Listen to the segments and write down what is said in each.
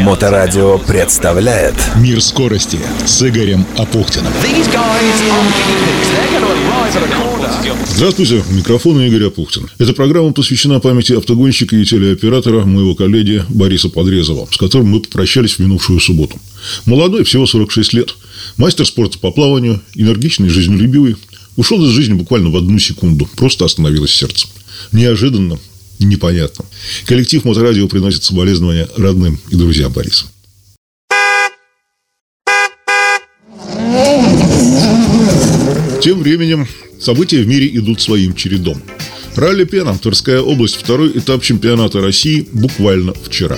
Моторадио представляет Мир скорости с Игорем Апухтиным. Здравствуйте, микрофон Игорь Апухтин. Эта программа посвящена памяти автогонщика и телеоператора моего коллеги Бориса Подрезова, с которым мы попрощались в минувшую субботу. Молодой, всего 46 лет, мастер спорта по плаванию, энергичный, жизнелюбивый, ушел из жизни буквально в одну секунду, просто остановилось сердце. Неожиданно, непонятно. Коллектив Моторадио приносит соболезнования родным и друзьям Бориса. Тем временем события в мире идут своим чередом. Ралли Пена, Тверская область, второй этап чемпионата России буквально вчера.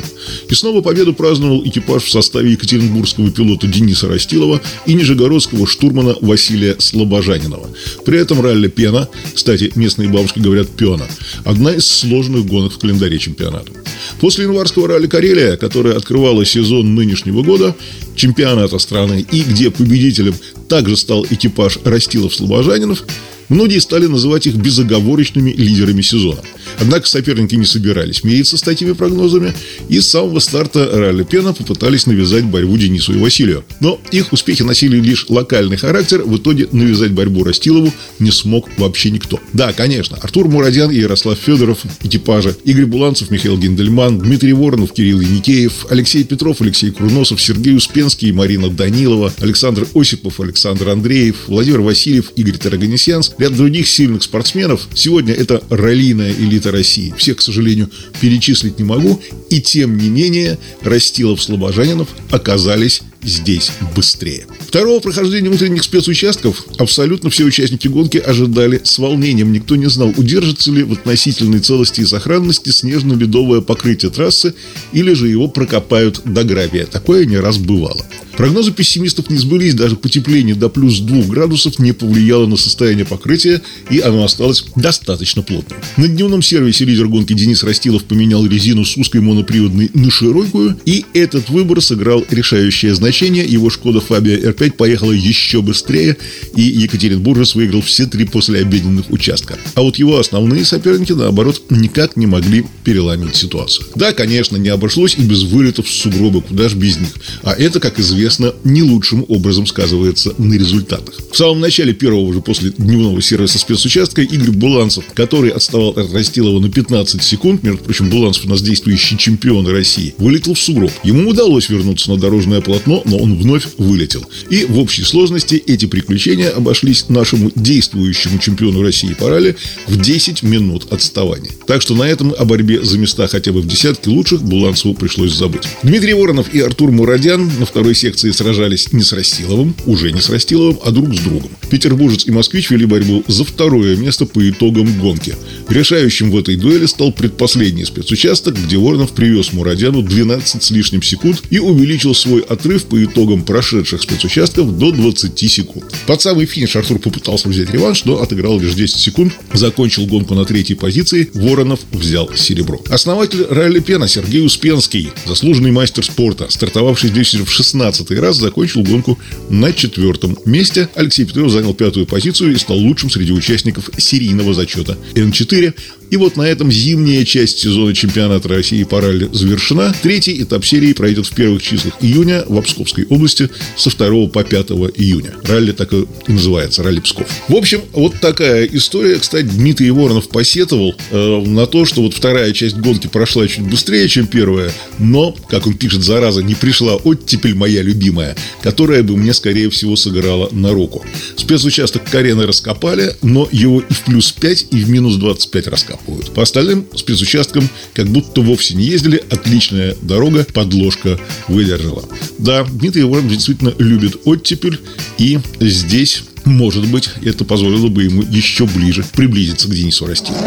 И снова победу праздновал экипаж в составе екатеринбургского пилота Дениса Растилова и нижегородского штурмана Василия Слобожанинова. При этом ралли Пена, кстати, местные бабушки говорят Пена, одна из сложных гонок в календаре чемпионата. После январского ралли Карелия, которое открывало сезон нынешнего года, чемпионата страны, и где победителем также стал экипаж Растилов-Слобожанинов, Многие стали называть их безоговорочными лидерами сезона. Однако соперники не собирались мириться с такими прогнозами, и с самого старта Ралли Пена попытались навязать борьбу Денису и Василию. Но их успехи носили лишь локальный характер, в итоге навязать борьбу Растилову не смог вообще никто. Да, конечно, Артур Мурадян и Ярослав Федоров, экипажа, Игорь Буланцев, Михаил Гендельман, Дмитрий Воронов, Кирилл Яникеев, Алексей Петров, Алексей Курносов, Сергей Успенский, Марина Данилова, Александр Осипов, Александр Андреев, Владимир Васильев, Игорь Тараганесянс Ряд других сильных спортсменов. Сегодня это раллийная элита России. Всех, к сожалению, перечислить не могу. И тем не менее, Растилов-Слобожанинов оказались здесь быстрее. Второго прохождения внутренних спецучастков абсолютно все участники гонки ожидали с волнением. Никто не знал, удержится ли в относительной целости и сохранности снежно-ледовое покрытие трассы или же его прокопают до гравия. Такое не раз бывало. Прогнозы пессимистов не сбылись, даже потепление до плюс 2 градусов не повлияло на состояние покрытия, и оно осталось достаточно плотным. На дневном сервисе лидер гонки Денис Растилов поменял резину с узкой моноприводной на широкую, и этот выбор сыграл решающее значение. Его Шкода Фабия R5 поехала еще быстрее, и Екатеринбуржец выиграл все три послеобеденных участка. А вот его основные соперники, наоборот, никак не могли переломить ситуацию. Да, конечно, не обошлось и без вылетов в сугробы, куда ж без них. А это, как известно, не лучшим образом сказывается на результатах. В самом начале первого уже после дневного сервиса спецучастка Игорь Буланцев, который отставал от Растилова на 15 секунд, между прочим, Буланцев у нас действующий чемпион России, вылетел в сугроб. Ему удалось вернуться на дорожное полотно, но он вновь вылетел. И в общей сложности эти приключения обошлись нашему действующему чемпиону России по ралли в 10 минут отставания. Так что на этом о борьбе за места хотя бы в десятке лучших Буланцеву пришлось забыть. Дмитрий Воронов и Артур Мурадян на второй секции сражались не с Растиловым, уже не с Растиловым, а друг с другом. Петербуржец и москвич вели борьбу за второе место по итогам гонки. Решающим в этой дуэли стал предпоследний спецучасток, где Воронов привез Мурадяну 12 с лишним секунд и увеличил свой отрыв по итогам прошедших спецучастков до 20 секунд. Под самый финиш Артур попытался взять реванш, но отыграл лишь 10 секунд, закончил гонку на третьей позиции, Воронов взял серебро. Основатель ралли Пена Сергей Успенский, заслуженный мастер спорта, стартовавший здесь в 16 15 раз закончил гонку на четвертом месте. Алексей Петров занял пятую позицию и стал лучшим среди участников серийного зачета Н4. И вот на этом зимняя часть сезона чемпионата России по ралли завершена. Третий этап серии пройдет в первых числах июня в Псковской области со 2 по 5 июня. Ралли так и называется, ралли Псков. В общем, вот такая история. Кстати, Дмитрий Воронов посетовал э, на то, что вот вторая часть гонки прошла чуть быстрее, чем первая, но, как он пишет, зараза, не пришла оттепель моя любимая, которая бы мне, скорее всего, сыграла на руку. Спецучасток Карены раскопали, но его и в плюс 5, и в минус 25 раскопали капают. По остальным спецучасткам как будто вовсе не ездили. Отличная дорога, подложка выдержала. Да, Дмитрий Воронов действительно любит оттепель. И здесь может быть, это позволило бы ему еще ближе приблизиться к Денису Растину.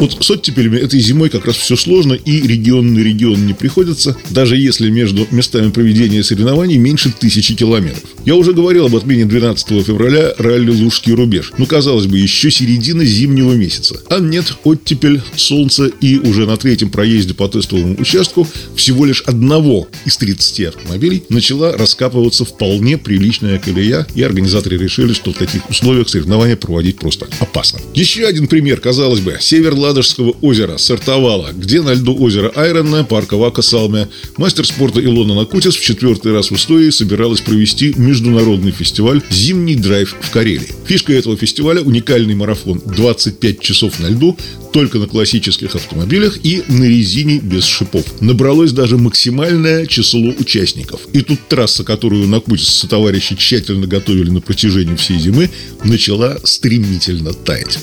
Вот с оттепелями этой зимой как раз все сложно, и регион на регион не приходится, даже если между местами проведения соревнований меньше тысячи километров. Я уже говорил об отмене 12 февраля ралли Лужский рубеж. Ну, казалось бы, еще середина зимнего месяца. А нет, оттепель, солнце и уже на третьем проезде по тестовому участку всего лишь одного из 30 автомобилей начала раскапываться вполне приличная длинная колея, и организаторы решили, что в таких условиях соревнования проводить просто опасно. Еще один пример, казалось бы, север Ладожского озера, Сартовала, где на льду озера Айронна, парка Вака Салме, мастер спорта Илона Накутис в четвертый раз в истории собиралась провести международный фестиваль «Зимний драйв в Карелии». Фишка этого фестиваля – уникальный марафон 25 часов на льду только на классических автомобилях и на резине без шипов. Набралось даже максимальное число участников. И тут трасса, которую Накутис товарищи тщательно готовили на протяжении всей зимы, начала стремительно таять.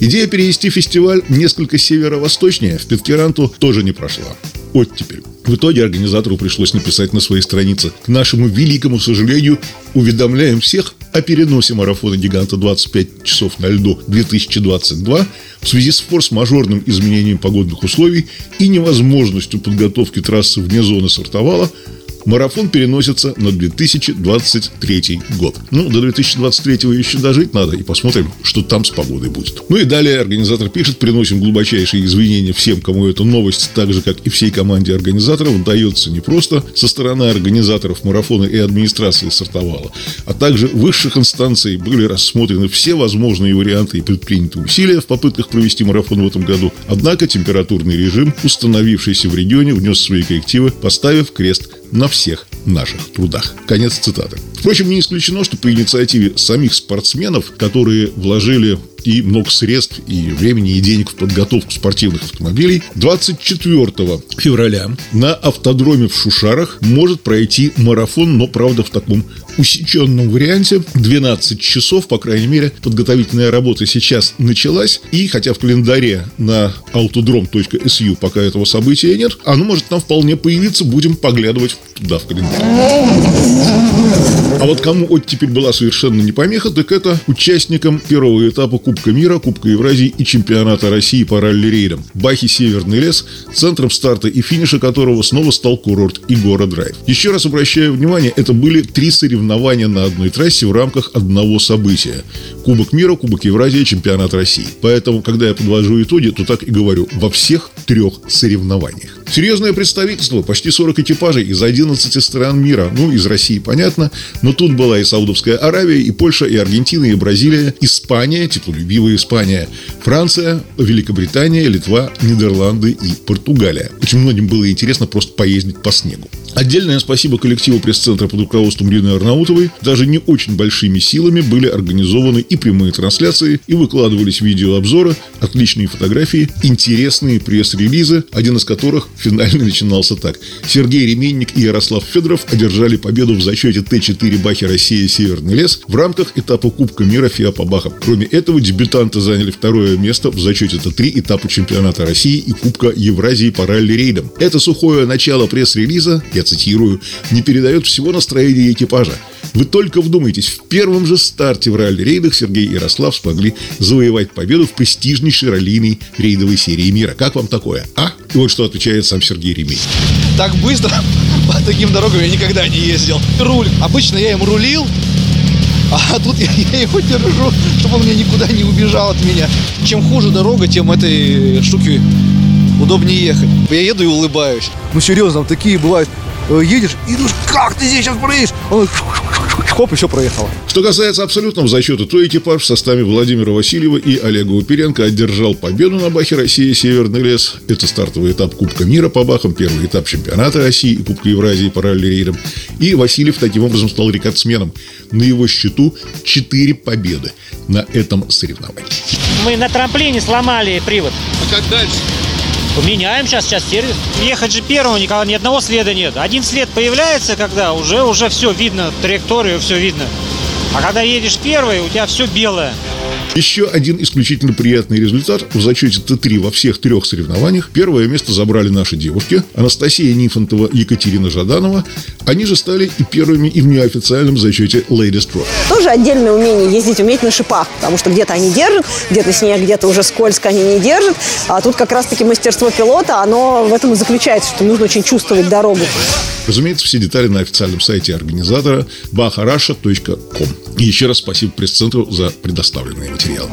Идея перевести фестиваль несколько северо-восточнее в Питкеранту тоже не прошла. Оттепель. В итоге организатору пришлось написать на своей странице «К нашему великому сожалению, уведомляем всех о переносе марафона «Гиганта 25 часов на льду 2022» в связи с форс-мажорным изменением погодных условий и невозможностью подготовки трассы вне зоны сортовала – Марафон переносится на 2023 год. Ну, до 2023 еще дожить надо, и посмотрим, что там с погодой будет. Ну и далее организатор пишет, приносим глубочайшие извинения всем, кому эта новость, так же, как и всей команде организаторов, дается не просто со стороны организаторов марафона и администрации сортовала, а также высших инстанций были рассмотрены все возможные варианты и предприняты усилия в попытках провести марафон в этом году. Однако температурный режим, установившийся в регионе, внес свои коррективы, поставив крест на всех наших трудах. Конец цитаты. Впрочем, не исключено, что по инициативе самих спортсменов, которые вложили и много средств, и времени, и денег в подготовку спортивных автомобилей, 24 февраля на автодроме в Шушарах может пройти марафон, но, правда, в таком усеченном варианте. 12 часов, по крайней мере, подготовительная работа сейчас началась. И хотя в календаре на autodrom.su пока этого события нет, оно может там вполне появиться. Будем поглядывать туда в календарь. А вот кому оттепель была совершенно не помеха, так это участникам первого этапа Кубка мира, Кубка Евразии и Чемпионата России по ралли-рейдам. Бахи Северный лес, центром старта и финиша которого снова стал курорт и Драйв. Еще раз обращаю внимание, это были три соревнования на одной трассе в рамках одного события. Кубок мира, Кубок Евразии, Чемпионат России. Поэтому, когда я подвожу итоги, то так и говорю. Во всех трех соревнованиях. Серьезное представительство, почти 40 экипажей из 11 стран мира. Ну, из России, понятно. Но тут была и Саудовская Аравия, и Польша, и Аргентина, и Бразилия, Испания, теплолюбивая Испания, Франция, Великобритания, Литва, Нидерланды и Португалия. Очень многим было интересно просто поездить по снегу. Отдельное спасибо коллективу пресс-центра под руководством Лины Арнаутовой. Даже не очень большими силами были организованы и прямые трансляции, и выкладывались видеообзоры, отличные фотографии, интересные пресс-релизы, один из которых финальный начинался так. Сергей Ременник и Ярослав Федоров одержали победу в зачете Т4 Бахи Россия Северный лес в рамках этапа Кубка мира ФИА по Бахам. Кроме этого, дебютанты заняли второе место в зачете Т3 этапа чемпионата России и Кубка Евразии по ралли-рейдам. Это сухое начало пресс-релиза, я цитирую, не передает всего настроения экипажа. Вы только вдумайтесь, в первом же старте в ралли-рейдах Сергей и Ярослав смогли завоевать победу в престижнейшей раллийной рейдовой серии мира. Как вам такое, а? И вот что отвечает сам Сергей Ремей. Так быстро по таким дорогам я никогда не ездил. Руль. Обычно я им рулил, а тут я, я его держу, чтобы он мне никуда не убежал от меня. Чем хуже дорога, тем этой штуки удобнее ехать. Я еду и улыбаюсь. Ну серьезно, такие бывают. Э, едешь и думаешь, как ты здесь сейчас проедешь? Он хоп, еще проехала. Что касается абсолютного зачета, то экипаж в составе Владимира Васильева и Олега Уперенко одержал победу на Бахе России «Северный лес». Это стартовый этап Кубка мира по Бахам, первый этап чемпионата России и Кубка Евразии по ралли-рейдам. И Васильев таким образом стал рекордсменом. На его счету 4 победы на этом соревновании. Мы на трамплине сломали привод. А как дальше? Меняем сейчас, сейчас сервис. Ехать же первого никого, ни одного следа нет. Один след появляется, когда уже, уже все видно, траекторию все видно. А когда едешь первый, у тебя все белое. Еще один исключительно приятный результат в зачете Т3 во всех трех соревнованиях. Первое место забрали наши девушки Анастасия Нифонтова и Екатерина Жаданова. Они же стали и первыми и в неофициальном зачете Ladies Pro. Тоже отдельное умение ездить, уметь на шипах, потому что где-то они держат, где-то снег, где-то уже скользко они не держат. А тут как раз-таки мастерство пилота, оно в этом и заключается, что нужно очень чувствовать дорогу. Разумеется, все детали на официальном сайте организатора baharasha.com. И еще раз спасибо пресс-центру за предоставленные материалы.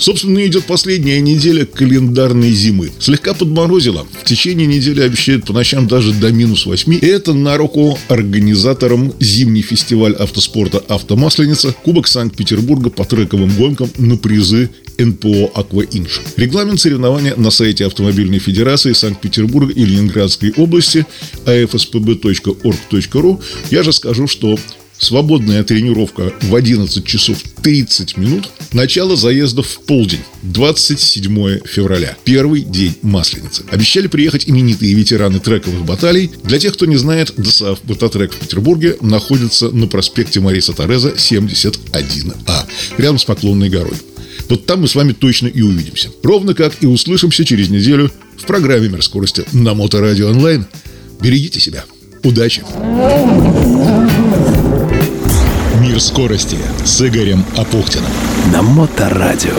Собственно, идет последняя неделя календарной зимы. Слегка подморозило. В течение недели обещают по ночам даже до минус 8. И это на руку организаторам зимний фестиваль автоспорта «Автомасленица» Кубок Санкт-Петербурга по трековым гонкам на призы НПО «Акваинж». Регламент соревнования на сайте Автомобильной Федерации Санкт-Петербурга и Ленинградской области afspb.org.ru. Я же скажу, что Свободная тренировка в 11 часов 30 минут. Начало заездов в полдень. 27 февраля. Первый день Масленицы. Обещали приехать именитые ветераны трековых баталий. Для тех, кто не знает, ДСАФ Мототрек в Петербурге находится на проспекте Мариса Тореза 71А. Рядом с Поклонной горой. Вот там мы с вами точно и увидимся. Ровно как и услышимся через неделю в программе «Мир скорости» на Моторадио онлайн. Берегите себя. Удачи! «Мир скорости» с Игорем Апухтиным. На Моторадио.